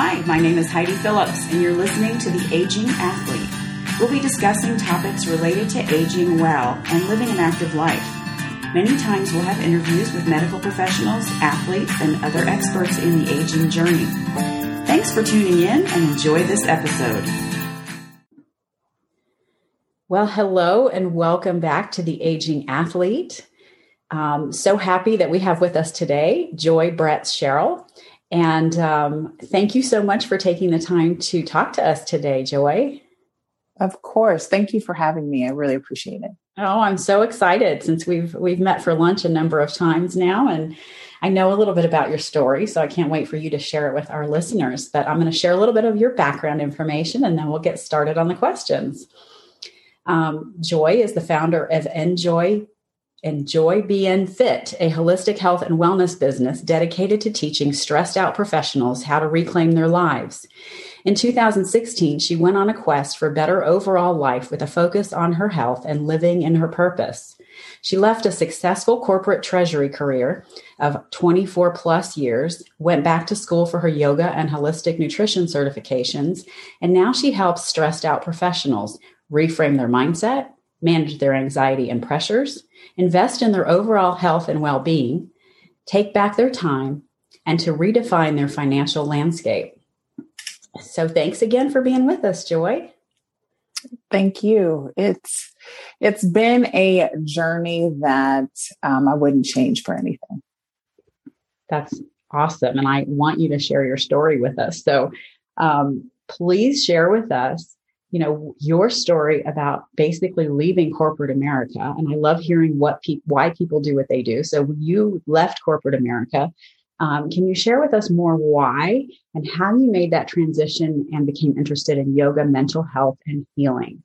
Hi, my name is Heidi Phillips, and you're listening to The Aging Athlete. We'll be discussing topics related to aging well and living an active life. Many times we'll have interviews with medical professionals, athletes, and other experts in the aging journey. Thanks for tuning in and enjoy this episode. Well, hello and welcome back to The Aging Athlete. Um, so happy that we have with us today Joy Bretz-Sherrill. And um, thank you so much for taking the time to talk to us today, Joy. Of course. Thank you for having me. I really appreciate it. Oh, I'm so excited since we've we've met for lunch a number of times now and I know a little bit about your story, so I can't wait for you to share it with our listeners. But I'm going to share a little bit of your background information and then we'll get started on the questions. Um, Joy is the founder of Enjoy Enjoy Being Fit, a holistic health and wellness business dedicated to teaching stressed out professionals how to reclaim their lives. In 2016, she went on a quest for better overall life with a focus on her health and living in her purpose. She left a successful corporate treasury career of 24 plus years, went back to school for her yoga and holistic nutrition certifications, and now she helps stressed out professionals reframe their mindset, manage their anxiety and pressures, invest in their overall health and well being, take back their time, and to redefine their financial landscape. So, thanks again for being with us, Joy. Thank you. It's it's been a journey that um, I wouldn't change for anything. That's awesome, and I want you to share your story with us. So, um, please share with us you know your story about basically leaving corporate america and i love hearing what pe- why people do what they do. So you left corporate america um, can you share with us more why and how you made that transition and became interested in yoga mental health and healing?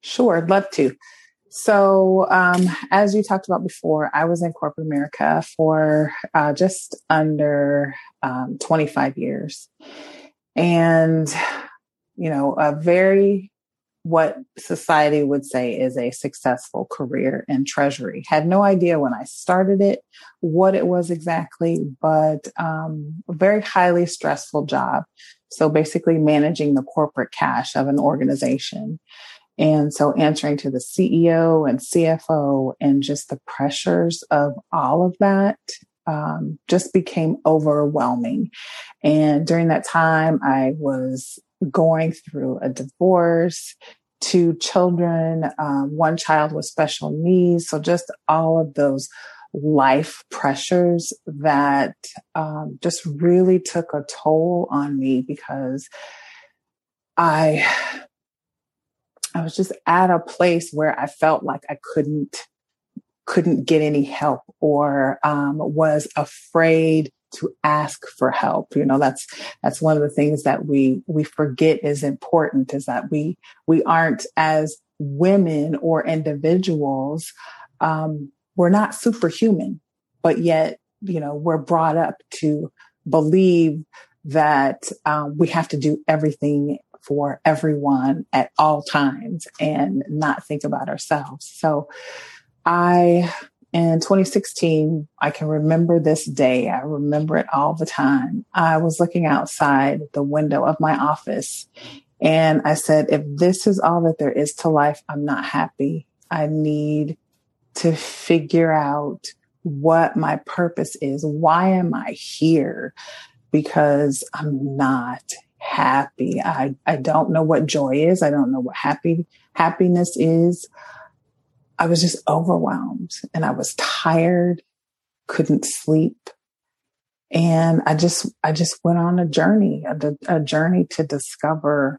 Sure i'd love to. So um, as you talked about before i was in corporate america for uh, just under um, 25 years. And you know, a very what society would say is a successful career in treasury. Had no idea when I started it what it was exactly, but um, a very highly stressful job. So basically managing the corporate cash of an organization. And so answering to the CEO and CFO and just the pressures of all of that um, just became overwhelming. And during that time, I was going through a divorce, two children, um, one child with special needs. So just all of those life pressures that um, just really took a toll on me because I I was just at a place where I felt like I couldn't couldn't get any help or um, was afraid to ask for help. You know, that's, that's one of the things that we, we forget is important is that we, we aren't as women or individuals, um, we're not superhuman, but yet, you know, we're brought up to believe that um, we have to do everything for everyone at all times and not think about ourselves. So I in 2016, I can remember this day. I remember it all the time. I was looking outside the window of my office and I said, if this is all that there is to life, I'm not happy. I need to figure out what my purpose is. Why am I here? Because I'm not happy. I, I don't know what joy is. I don't know what happy happiness is. I was just overwhelmed and I was tired, couldn't sleep. And I just, I just went on a journey, a, a journey to discover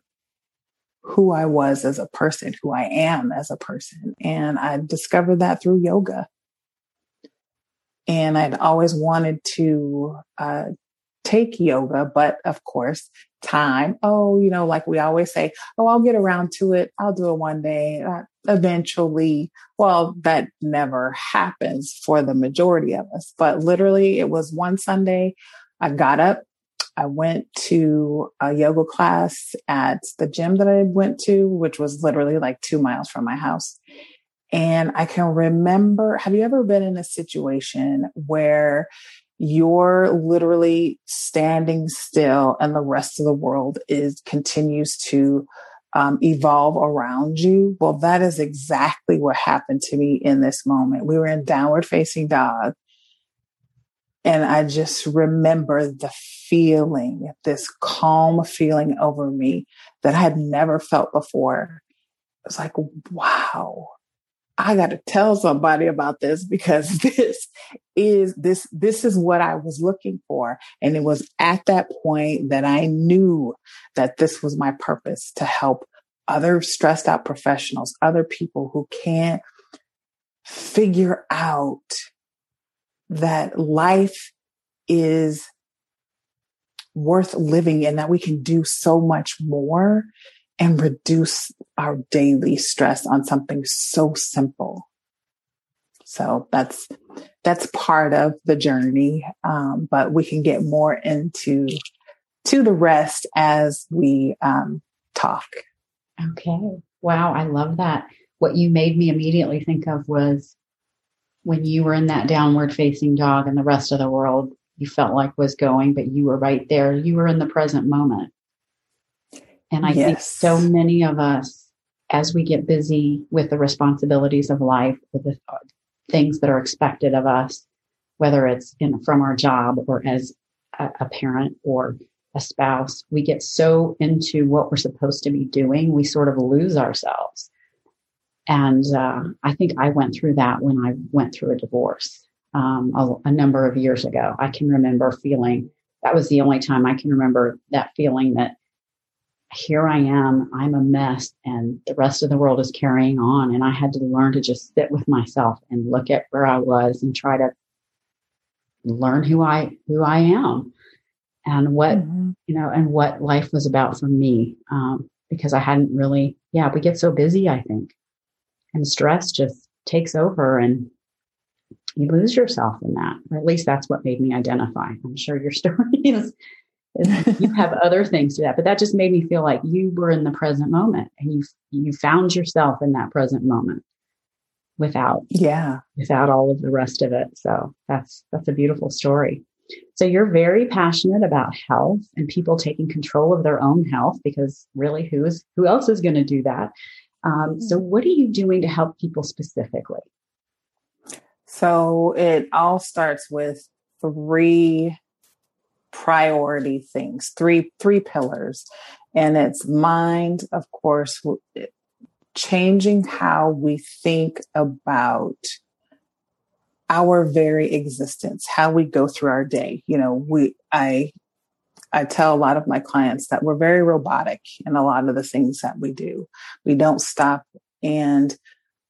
who I was as a person, who I am as a person. And I discovered that through yoga. And I'd always wanted to uh, take yoga, but of course, time. Oh, you know, like we always say, oh, I'll get around to it. I'll do it one day. Uh, eventually, well, that never happens for the majority of us. But literally, it was one Sunday. I got up. I went to a yoga class at the gym that I went to, which was literally like two miles from my house. And I can remember, have you ever been in a situation where you're literally standing still and the rest of the world is continues to um, evolve around you. Well, that is exactly what happened to me in this moment. We were in downward facing dog. And I just remember the feeling, this calm feeling over me that I had never felt before. It's like, wow, I got to tell somebody about this because this is this this is what I was looking for. And it was at that point that I knew that this was my purpose to help other stressed out professionals other people who can't figure out that life is worth living and that we can do so much more and reduce our daily stress on something so simple. So that's that's part of the journey, um, but we can get more into to the rest as we um, talk. Okay. Wow, I love that. What you made me immediately think of was when you were in that downward facing dog and the rest of the world you felt like was going, but you were right there. You were in the present moment. And I yes. think so many of us, as we get busy with the responsibilities of life, with the things that are expected of us, whether it's in, from our job or as a, a parent or a spouse, we get so into what we're supposed to be doing, we sort of lose ourselves. And uh, I think I went through that when I went through a divorce um, a, a number of years ago. I can remember feeling that was the only time I can remember that feeling that here I am, I'm a mess, and the rest of the world is carrying on. And I had to learn to just sit with myself and look at where I was and try to learn who I who I am and what mm-hmm. you know and what life was about for me. Um, because I hadn't really, yeah, we get so busy, I think, and stress just takes over, and you lose yourself in that. Or at least that's what made me identify. I'm sure your story is you have other things to that but that just made me feel like you were in the present moment and you you found yourself in that present moment without yeah. without all of the rest of it. So that's that's a beautiful story. So you're very passionate about health and people taking control of their own health because really who is who else is going to do that? Um, so what are you doing to help people specifically? So it all starts with three priority things, three three pillars. And it's mind, of course, changing how we think about our very existence, how we go through our day. You know, we I I tell a lot of my clients that we're very robotic in a lot of the things that we do. We don't stop and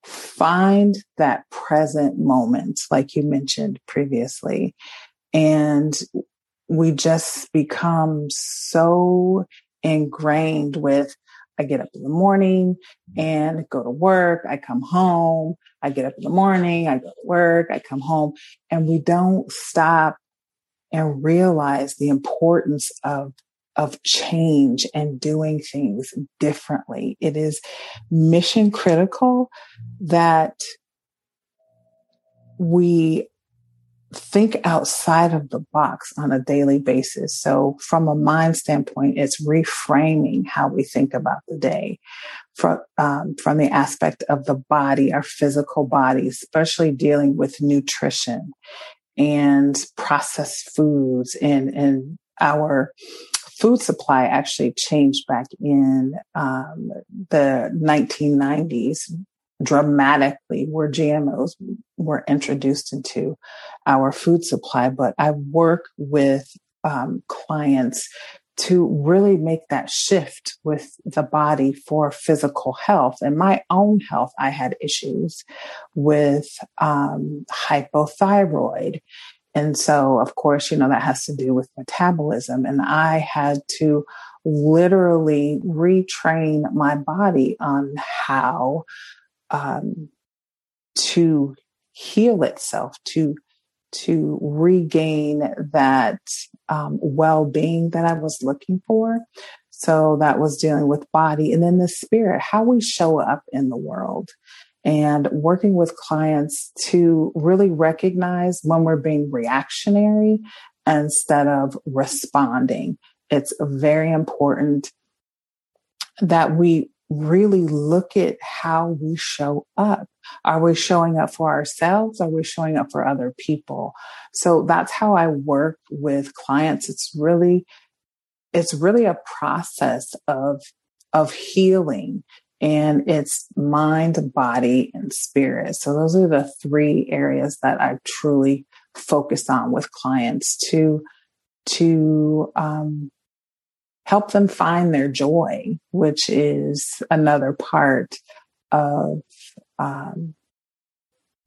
find that present moment, like you mentioned previously. And we just become so ingrained with I get up in the morning and go to work. I come home. I get up in the morning. I go to work. I come home and we don't stop and realize the importance of of change and doing things differently. It is mission critical that we think outside of the box on a daily basis. So from a mind standpoint, it's reframing how we think about the day from, um, from the aspect of the body, our physical body, especially dealing with nutrition and processed foods and, and our food supply actually changed back in um, the 1990s dramatically where GMOs were introduced into our food supply. But I work with um, clients to really make that shift with the body for physical health and my own health. I had issues with um, hypothyroid. And so, of course, you know, that has to do with metabolism. And I had to literally retrain my body on how um, to heal itself, to to regain that um, well-being that I was looking for. So that was dealing with body and then the spirit, how we show up in the world. and working with clients to really recognize when we're being reactionary instead of responding. It's very important that we really look at how we show up. Are we showing up for ourselves? Are we showing up for other people? So that's how I work with clients. It's really, it's really a process of, of healing and it's mind, body, and spirit. So those are the three areas that I truly focus on with clients to, to, um, help them find their joy, which is another part of um,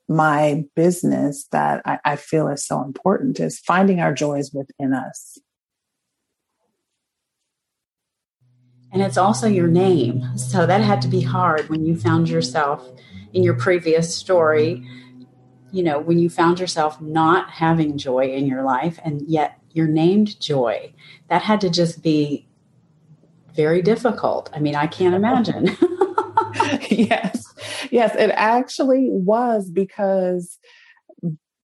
my business that I, I feel is so important is finding our joys within us. And it's also your name. So that had to be hard when you found yourself in your previous story. You know, when you found yourself not having joy in your life and yet you're named Joy. That had to just be very difficult. I mean, I can't imagine. yes. Yes, it actually was because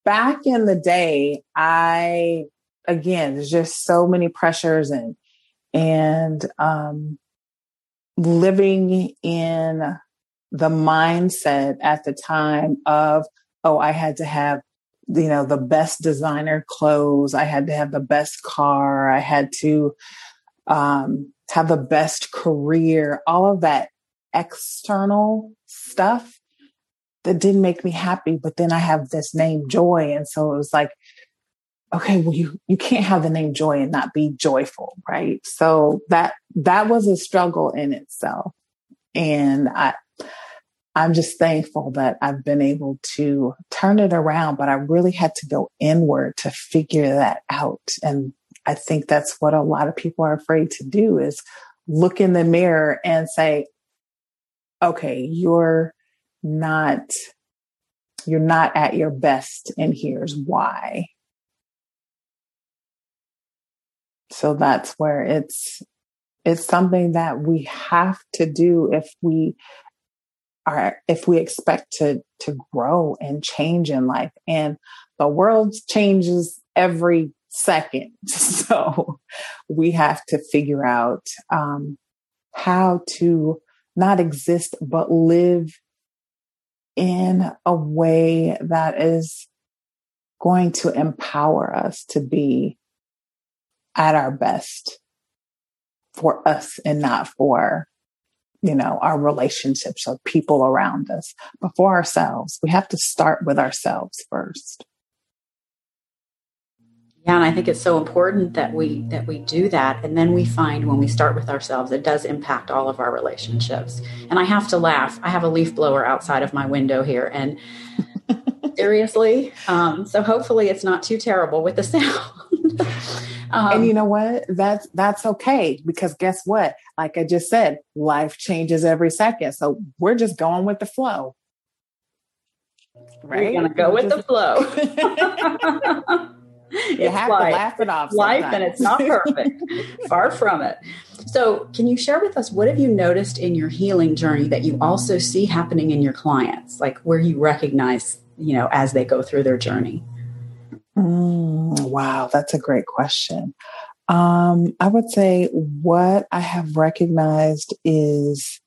back in the day, I again, there's just so many pressures and and um living in the mindset at the time of oh, I had to have you know the best designer clothes, I had to have the best car, I had to um have the best career, all of that external stuff that didn't make me happy. But then I have this name Joy. And so it was like, okay, well, you, you can't have the name Joy and not be joyful. Right. So that, that was a struggle in itself. And I, I'm just thankful that I've been able to turn it around, but I really had to go inward to figure that out. And I think that's what a lot of people are afraid to do is look in the mirror and say, okay, you're not, you're not at your best and here's why. So that's where it's, it's something that we have to do if we are, if we expect to, to grow and change in life. And the world changes every second. So we have to figure out um, how to not exist, but live in a way that is going to empower us to be at our best for us and not for you know our relationships or people around us but for ourselves we have to start with ourselves first yeah, and I think it's so important that we that we do that and then we find when we start with ourselves it does impact all of our relationships. And I have to laugh. I have a leaf blower outside of my window here and seriously, um, so hopefully it's not too terrible with the sound. um, and you know what? That's that's okay because guess what? Like I just said, life changes every second. So we're just going with the flow. Right? We're gonna go with the flow you have life. to laugh it off. Life and it's not perfect. Far from it. So, can you share with us what have you noticed in your healing journey that you also see happening in your clients, like where you recognize, you know, as they go through their journey? Mm, wow, that's a great question. Um, I would say what I have recognized is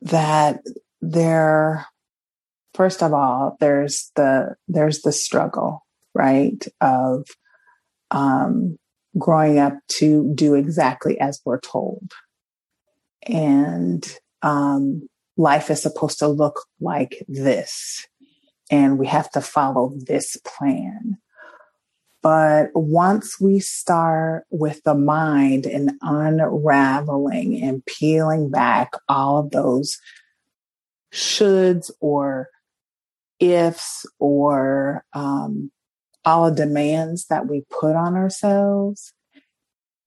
that there first of all, there's the there's the struggle, right, of um, growing up to do exactly as we're told, and um, life is supposed to look like this, and we have to follow this plan. But once we start with the mind and unraveling and peeling back all of those shoulds or ifs or um, all the demands that we put on ourselves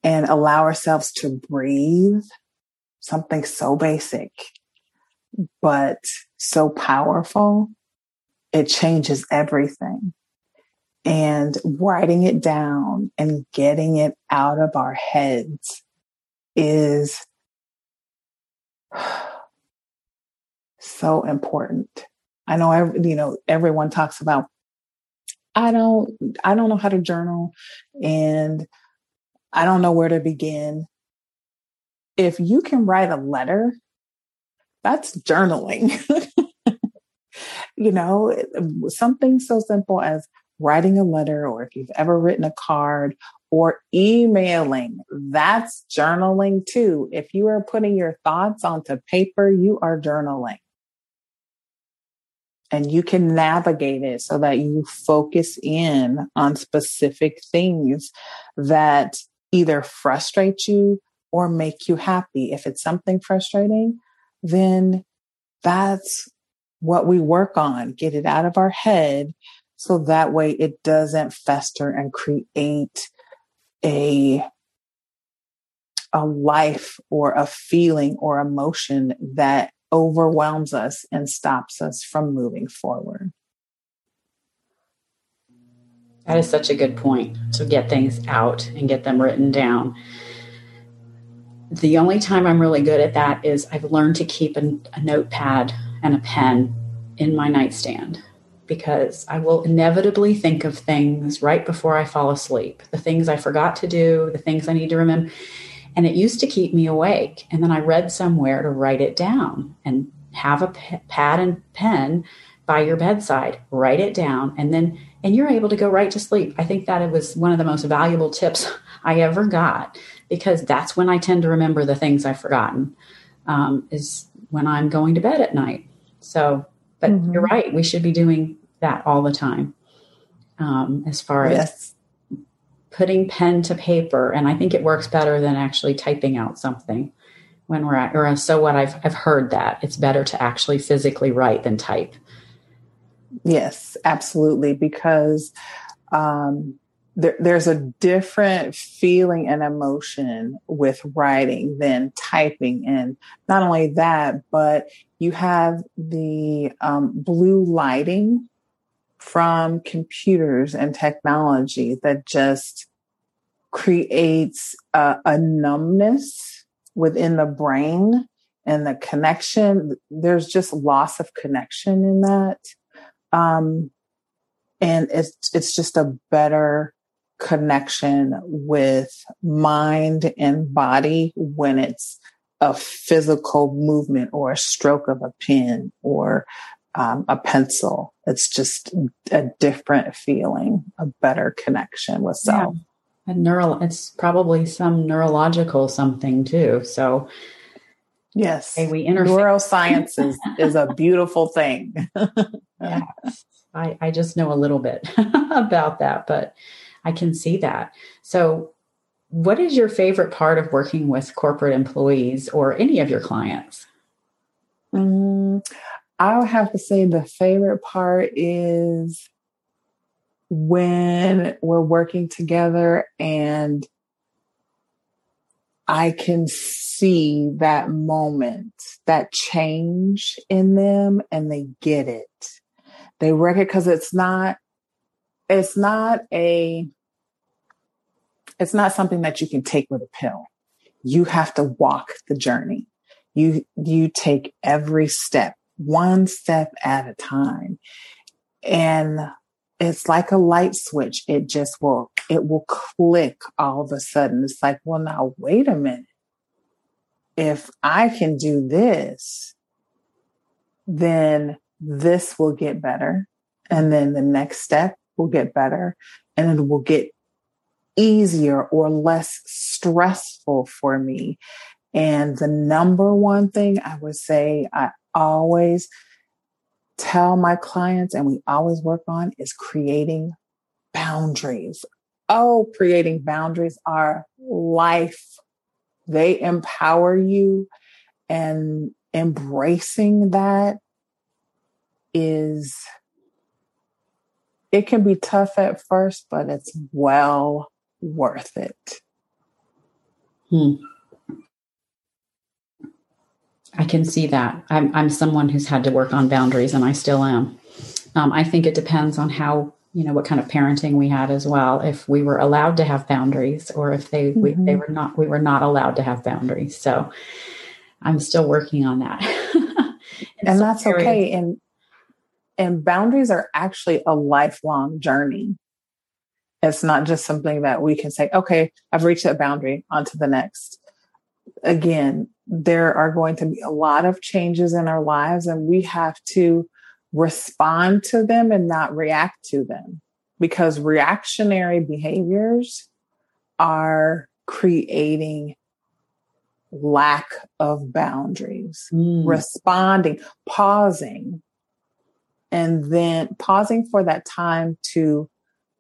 and allow ourselves to breathe something so basic but so powerful it changes everything and writing it down and getting it out of our heads is so important. I know, you know, everyone talks about, I don't, I don't know how to journal and I don't know where to begin. If you can write a letter, that's journaling. you know, something so simple as writing a letter, or if you've ever written a card or emailing, that's journaling too. If you are putting your thoughts onto paper, you are journaling. And you can navigate it so that you focus in on specific things that either frustrate you or make you happy. If it's something frustrating, then that's what we work on. Get it out of our head so that way it doesn't fester and create a a life or a feeling or emotion that overwhelms us and stops us from moving forward. That is such a good point to get things out and get them written down. The only time I'm really good at that is I've learned to keep a, a notepad and a pen in my nightstand because I will inevitably think of things right before I fall asleep, the things I forgot to do, the things I need to remember. And it used to keep me awake. And then I read somewhere to write it down and have a p- pad and pen by your bedside, write it down, and then and you're able to go right to sleep. I think that it was one of the most valuable tips I ever got because that's when I tend to remember the things I've forgotten. Um, is when I'm going to bed at night. So, but mm-hmm. you're right. We should be doing that all the time. Um, as far yes. as putting pen to paper, and I think it works better than actually typing out something when we're at, or so what I've I've heard that it's better to actually physically write than type. Yes, absolutely. Because um, there, there's a different feeling and emotion with writing than typing. And not only that, but you have the um, blue lighting from computers and technology that just creates a, a numbness within the brain and the connection. There's just loss of connection in that. Um, and it's, it's just a better connection with mind and body when it's a physical movement or a stroke of a pen or um, a pencil. It's just a different feeling, a better connection with self. Yeah. neural, it's probably some neurological something too. So, yes, we interface. Neuroscience is, is a beautiful thing. yes. I, I just know a little bit about that, but I can see that. So, what is your favorite part of working with corporate employees or any of your clients? Mm, I would have to say the favorite part is when we're working together and I can see that moment, that change in them and they get it. They it because it's not, it's not a, it's not something that you can take with a pill. You have to walk the journey. You, you take every step, one step at a time. And it's like a light switch. It just will, it will click all of a sudden. It's like, well, now wait a minute. If I can do this, then this will get better. And then the next step will get better and it will get easier or less stressful for me. And the number one thing I would say I always tell my clients and we always work on is creating boundaries. Oh, creating boundaries are life. They empower you and embracing that is it can be tough at first, but it's well worth it. Hmm. I can see that. I'm, I'm someone who's had to work on boundaries, and I still am. Um, I think it depends on how you know what kind of parenting we had as well. If we were allowed to have boundaries, or if they mm-hmm. we, they were not, we were not allowed to have boundaries. So I'm still working on that. and that's okay. And and boundaries are actually a lifelong journey. It's not just something that we can say, okay, I've reached that boundary, on to the next. Again, there are going to be a lot of changes in our lives, and we have to respond to them and not react to them because reactionary behaviors are creating lack of boundaries, mm. responding, pausing, and then pausing for that time to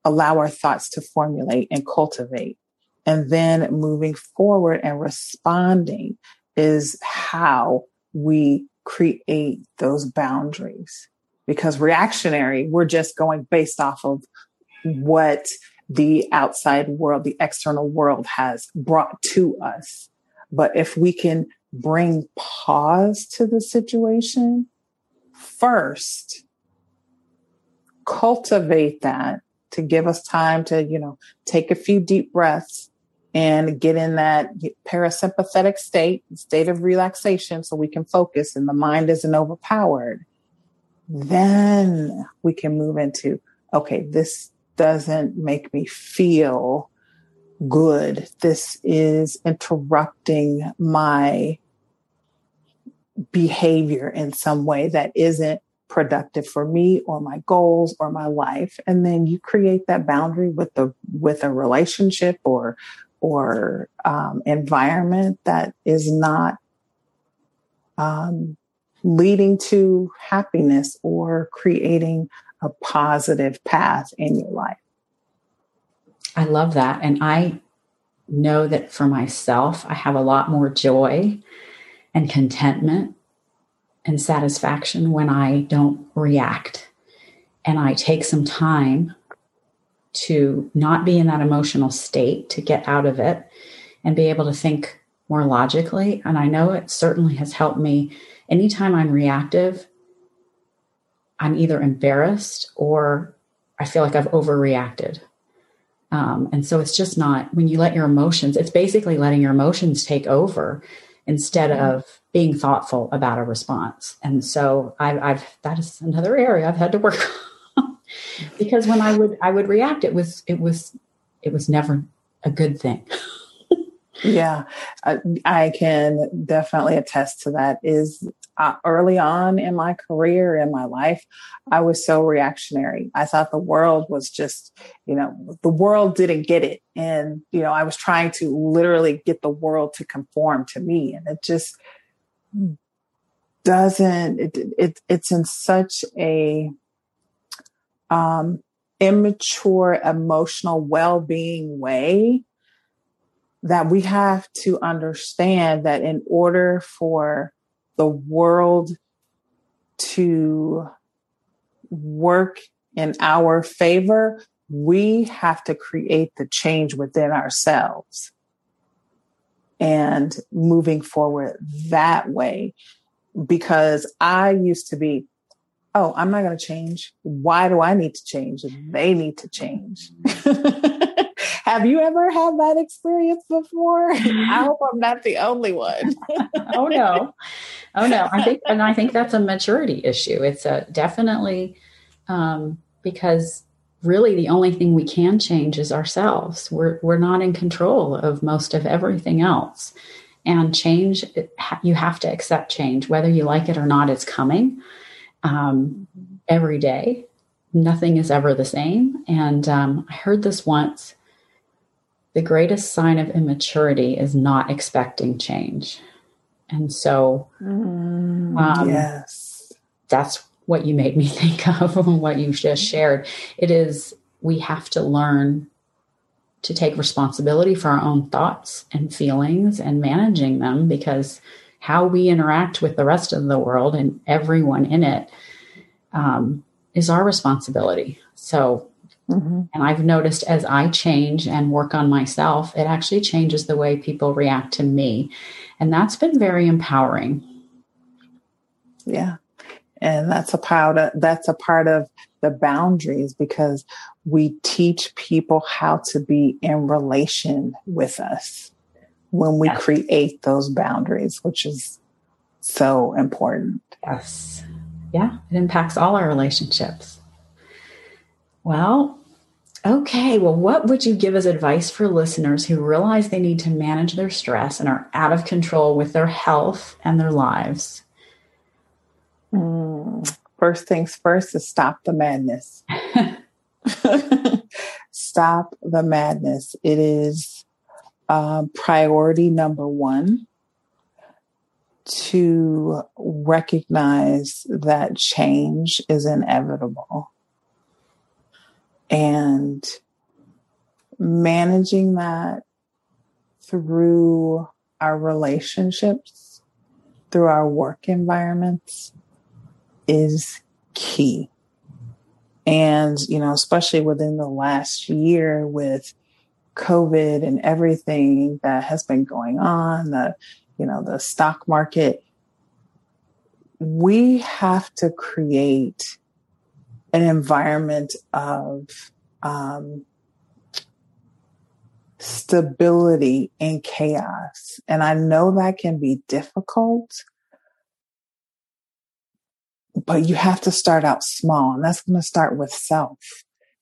allow our thoughts to formulate and cultivate. And then moving forward and responding is how we create those boundaries. Because reactionary, we're just going based off of what the outside world, the external world has brought to us. But if we can bring pause to the situation first, cultivate that to give us time to, you know, take a few deep breaths and get in that parasympathetic state, state of relaxation so we can focus and the mind isn't overpowered. Then we can move into, okay, this doesn't make me feel good. This is interrupting my behavior in some way that isn't productive for me or my goals or my life and then you create that boundary with the with a relationship or or um, environment that is not um, leading to happiness or creating a positive path in your life I love that. And I know that for myself, I have a lot more joy and contentment and satisfaction when I don't react and I take some time to not be in that emotional state, to get out of it and be able to think more logically. And I know it certainly has helped me. Anytime I'm reactive, I'm either embarrassed or I feel like I've overreacted. Um, and so it's just not when you let your emotions, it's basically letting your emotions take over instead mm-hmm. of being thoughtful about a response. And so I've, I've that is another area I've had to work on because when I would I would react, it was it was it was never a good thing. yeah, I, I, can definitely attest to that. Is uh, early on in my career, in my life, I was so reactionary. I thought the world was just, you know, the world didn't get it. And, you know, I was trying to literally get the world to conform to me. And it just doesn't, it, it it's in such a, um, immature emotional well-being way that we have to understand that in order for the world to work in our favor, we have to create the change within ourselves and moving forward that way. Because I used to be, oh, I'm not going to change. Why do I need to change? They need to change. Have you ever had that experience before? I hope I'm not the only one. oh no. Oh no. I think and I think that's a maturity issue. It's a definitely um, because really the only thing we can change is ourselves. We're we're not in control of most of everything else. And change you have to accept change whether you like it or not it's coming. Um, every day nothing is ever the same. And um, I heard this once the greatest sign of immaturity is not expecting change. And so, mm, um, yes, that's what you made me think of and what you just shared. It is, we have to learn to take responsibility for our own thoughts and feelings and managing them because how we interact with the rest of the world and everyone in it um, is our responsibility. So Mm-hmm. And I've noticed as I change and work on myself, it actually changes the way people react to me. And that's been very empowering. Yeah. And that's a part of that's a part of the boundaries because we teach people how to be in relation with us when we yes. create those boundaries, which is so important. Yes. Yeah, it impacts all our relationships. Well, okay. Well, what would you give as advice for listeners who realize they need to manage their stress and are out of control with their health and their lives? Mm, first things first is stop the madness. stop the madness. It is uh, priority number one to recognize that change is inevitable and managing that through our relationships, through our work environments is key. And, you know, especially within the last year with COVID and everything that has been going on, the you know, the stock market, we have to create an environment of um, stability in chaos. And I know that can be difficult, but you have to start out small, and that's going to start with self.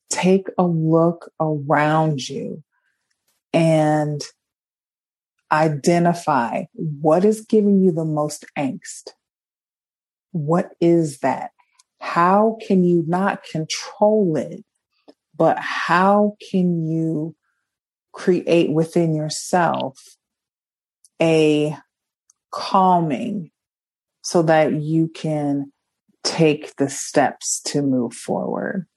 Take a look around you and identify what is giving you the most angst. What is that? How can you not control it, but how can you create within yourself a calming so that you can take the steps to move forward?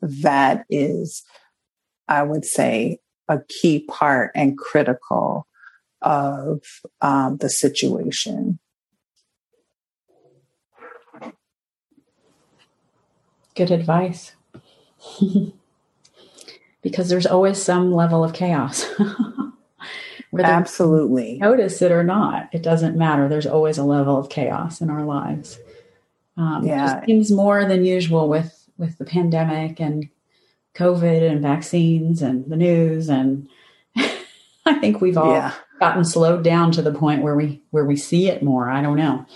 That is, I would say, a key part and critical of um, the situation. Good advice. because there's always some level of chaos. Whether Absolutely. Notice it or not, it doesn't matter. There's always a level of chaos in our lives. Um, yeah. It seems more than usual with with the pandemic and COVID and vaccines and the news and I think we've all yeah. gotten slowed down to the point where we where we see it more. I don't know.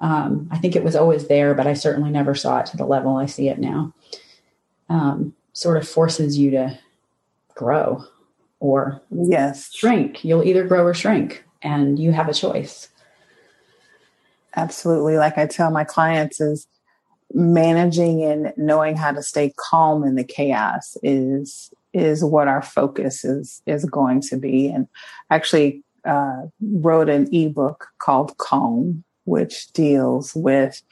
Um, I think it was always there, but I certainly never saw it to the level I see it now. Um, sort of forces you to grow or yes shrink. You'll either grow or shrink, and you have a choice. Absolutely. Like I tell my clients, is managing and knowing how to stay calm in the chaos is is what our focus is is going to be. And actually uh, wrote an ebook called Calm, which deals with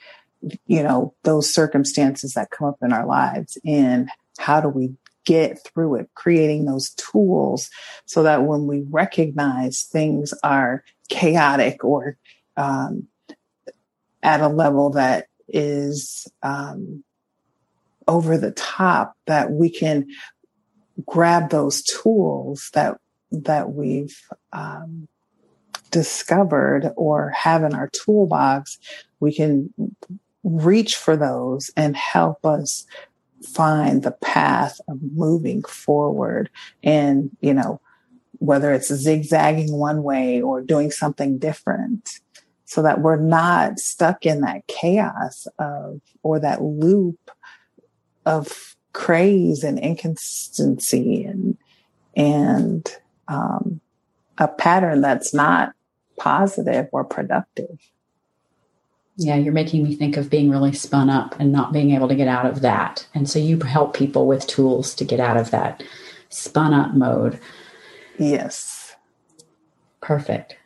you know those circumstances that come up in our lives and how do we get through it, creating those tools so that when we recognize things are chaotic or um, at a level that is um, over the top, that we can grab those tools that that we've um, discovered or have in our toolbox, we can reach for those and help us find the path of moving forward. And you know whether it's zigzagging one way or doing something different so that we're not stuck in that chaos of or that loop of craze and inconsistency and and um, a pattern that's not positive or productive. Yeah, you're making me think of being really spun up and not being able to get out of that. And so you help people with tools to get out of that spun up mode. Yes. Perfect.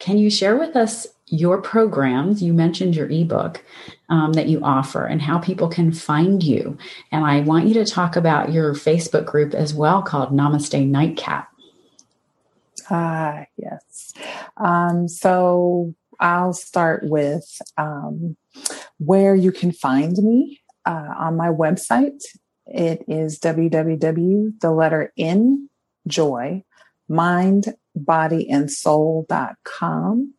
Can you share with us your programs? You mentioned your ebook um, that you offer and how people can find you. And I want you to talk about your Facebook group as well called Namaste Nightcap. Ah, yes. Um, so I'll start with um, where you can find me uh, on my website. It is www, the letter N, joy, mind, body, and soul.com.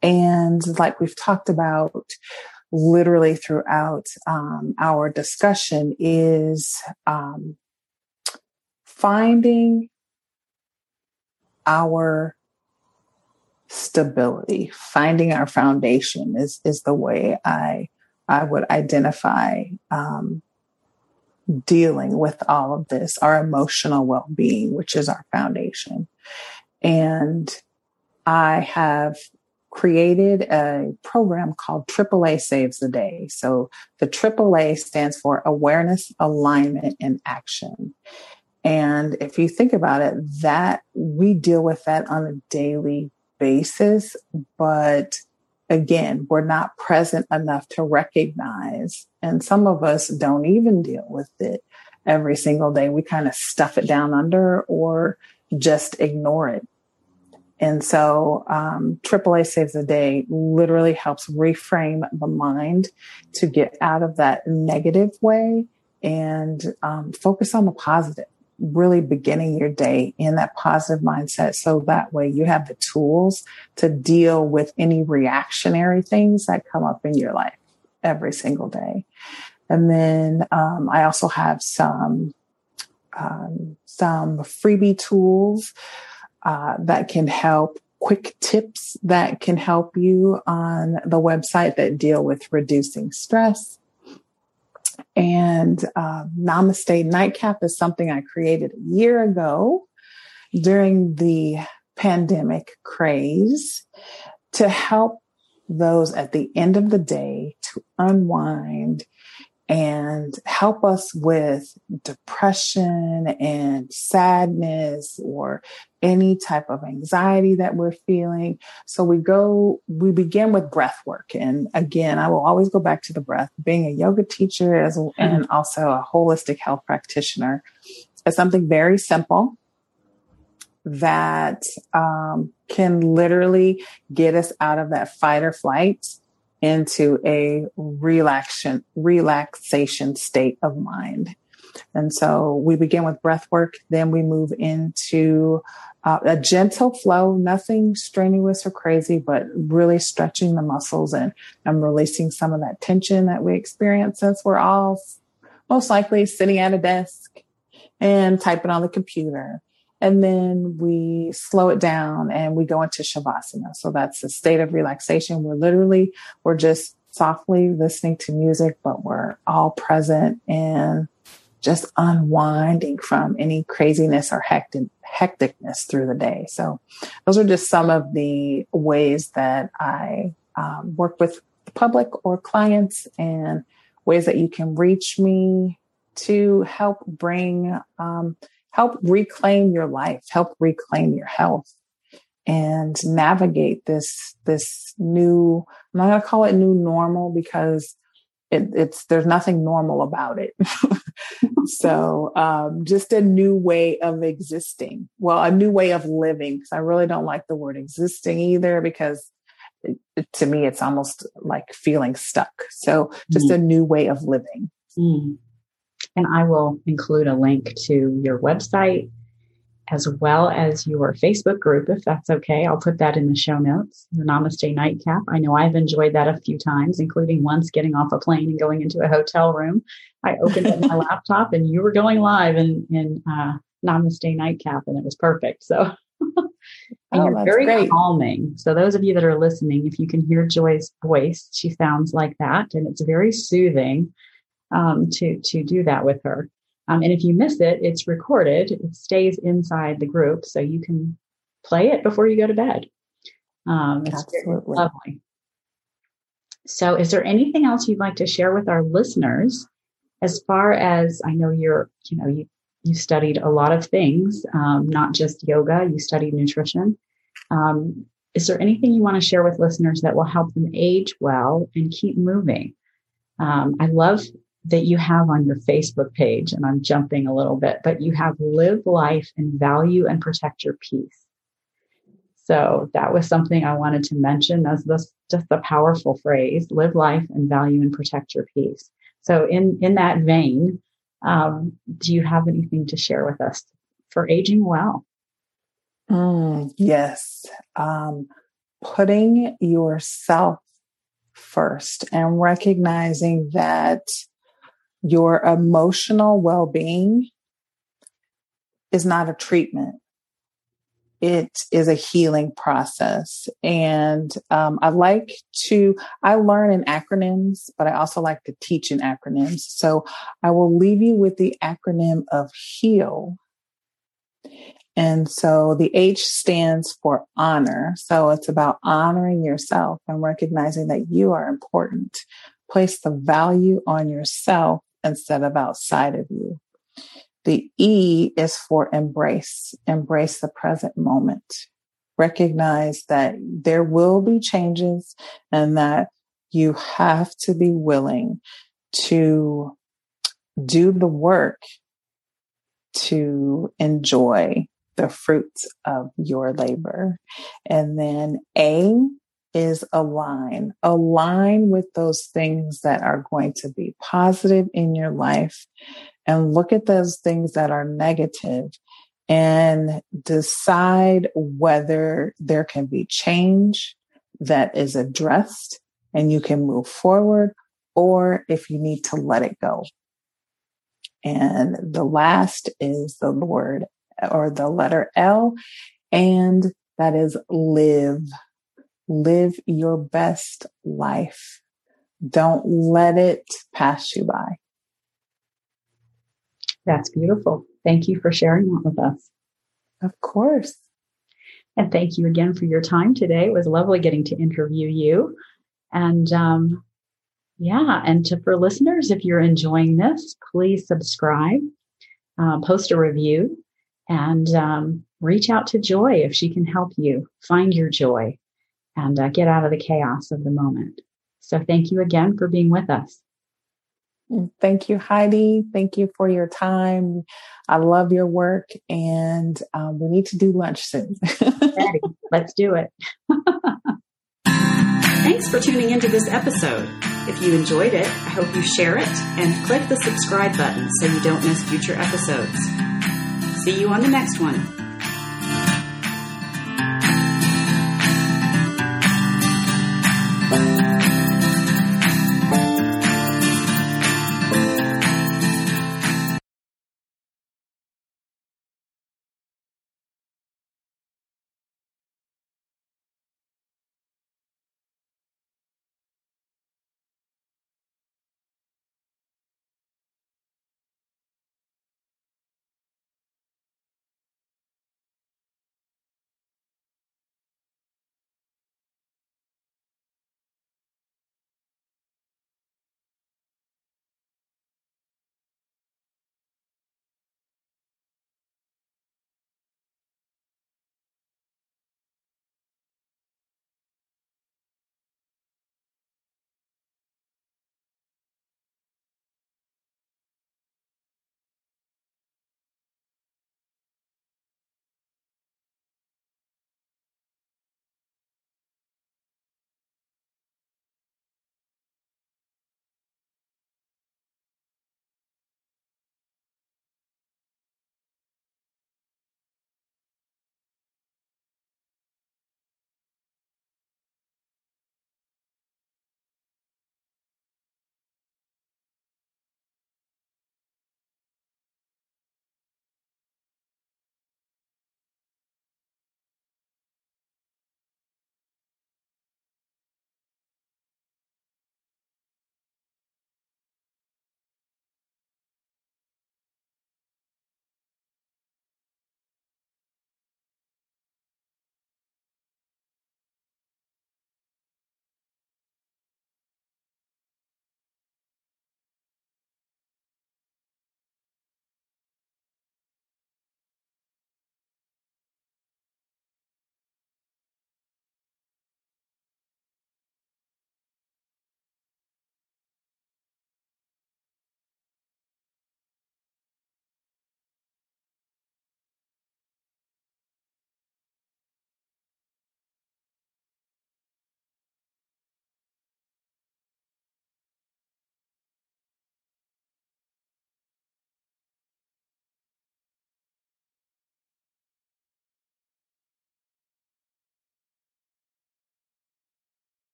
And like we've talked about literally throughout um, our discussion is um, finding our stability. Finding our foundation is is the way I I would identify um, dealing with all of this, our emotional well being, which is our foundation. And I have created a program called AAA Saves the Day. So the AAA stands for Awareness, Alignment, and Action. And if you think about it, that we deal with that on a daily basis, but again, we're not present enough to recognize. And some of us don't even deal with it every single day. We kind of stuff it down under or just ignore it. And so, um, AAA Saves the Day literally helps reframe the mind to get out of that negative way and um, focus on the positive really beginning your day in that positive mindset. So that way you have the tools to deal with any reactionary things that come up in your life every single day. And then um, I also have some um, some freebie tools uh, that can help quick tips that can help you on the website that deal with reducing stress and uh, Namaste Nightcap is something I created a year ago during the pandemic craze to help those at the end of the day to unwind and help us with depression and sadness or any type of anxiety that we're feeling. So we go, we begin with breath work. And again, I will always go back to the breath. Being a yoga teacher as, mm-hmm. and also a holistic health practitioner is something very simple that um, can literally get us out of that fight or flight into a relaxation, relaxation state of mind. And so we begin with breath work. Then we move into uh, a gentle flow, nothing strenuous or crazy, but really stretching the muscles and, and releasing some of that tension that we experience since we're all most likely sitting at a desk and typing on the computer. And then we slow it down and we go into Shavasana. So that's a state of relaxation. We're literally, we're just softly listening to music, but we're all present and just unwinding from any craziness or hectic, hecticness through the day. So those are just some of the ways that I um, work with the public or clients and ways that you can reach me to help bring um, help reclaim your life, help reclaim your health and navigate this, this new, I'm not going to call it new normal because it, it's, there's nothing normal about it. so, um, just a new way of existing. Well, a new way of living. Cause I really don't like the word existing either because it, to me, it's almost like feeling stuck. So just mm. a new way of living. Mm. And I will include a link to your website as well as your Facebook group, if that's okay. I'll put that in the show notes, the Namaste Nightcap. I know I've enjoyed that a few times, including once getting off a plane and going into a hotel room. I opened up my laptop and you were going live in, in uh, Namaste Nightcap, and it was perfect. So, and oh, you're very great. calming. So, those of you that are listening, if you can hear Joy's voice, she sounds like that, and it's very soothing um, to to do that with her. Um, and if you miss it, it's recorded. It stays inside the group, so you can play it before you go to bed. Um, it's Absolutely. lovely. So, is there anything else you'd like to share with our listeners? As far as I know, you're you know you you studied a lot of things, um, not just yoga. You studied nutrition. Um, is there anything you want to share with listeners that will help them age well and keep moving? Um, I love that you have on your Facebook page, and I'm jumping a little bit, but you have live life and value and protect your peace. So that was something I wanted to mention as this just a powerful phrase, live life and value and protect your peace. So in, in that vein, um, do you have anything to share with us for aging well? Mm, yes. Um, putting yourself first and recognizing that your emotional well being is not a treatment. it is a healing process. And um, I like to, I learn in acronyms, but I also like to teach in acronyms. So I will leave you with the acronym of HEAL. And so the H stands for honor. So it's about honoring yourself and recognizing that you are important. Place the value on yourself instead of outside of you. The E is for embrace, embrace the present moment. Recognize that there will be changes and that you have to be willing to do the work to enjoy the fruits of your labor. And then A is align, align with those things that are going to be positive in your life and look at those things that are negative and decide whether there can be change that is addressed and you can move forward or if you need to let it go. And the last is the word or the letter L, and that is live. Live your best life. Don't let it pass you by. That's beautiful. Thank you for sharing that with us. Of course. And thank you again for your time today. It was lovely getting to interview you. And um, yeah, and to, for listeners, if you're enjoying this, please subscribe, uh, post a review, and um, reach out to Joy if she can help you find your joy and uh, get out of the chaos of the moment. So thank you again for being with us. Thank you, Heidi. Thank you for your time. I love your work, and um, we need to do lunch soon. Let's do it. Thanks for tuning into this episode. If you enjoyed it, I hope you share it and click the subscribe button so you don't miss future episodes. See you on the next one.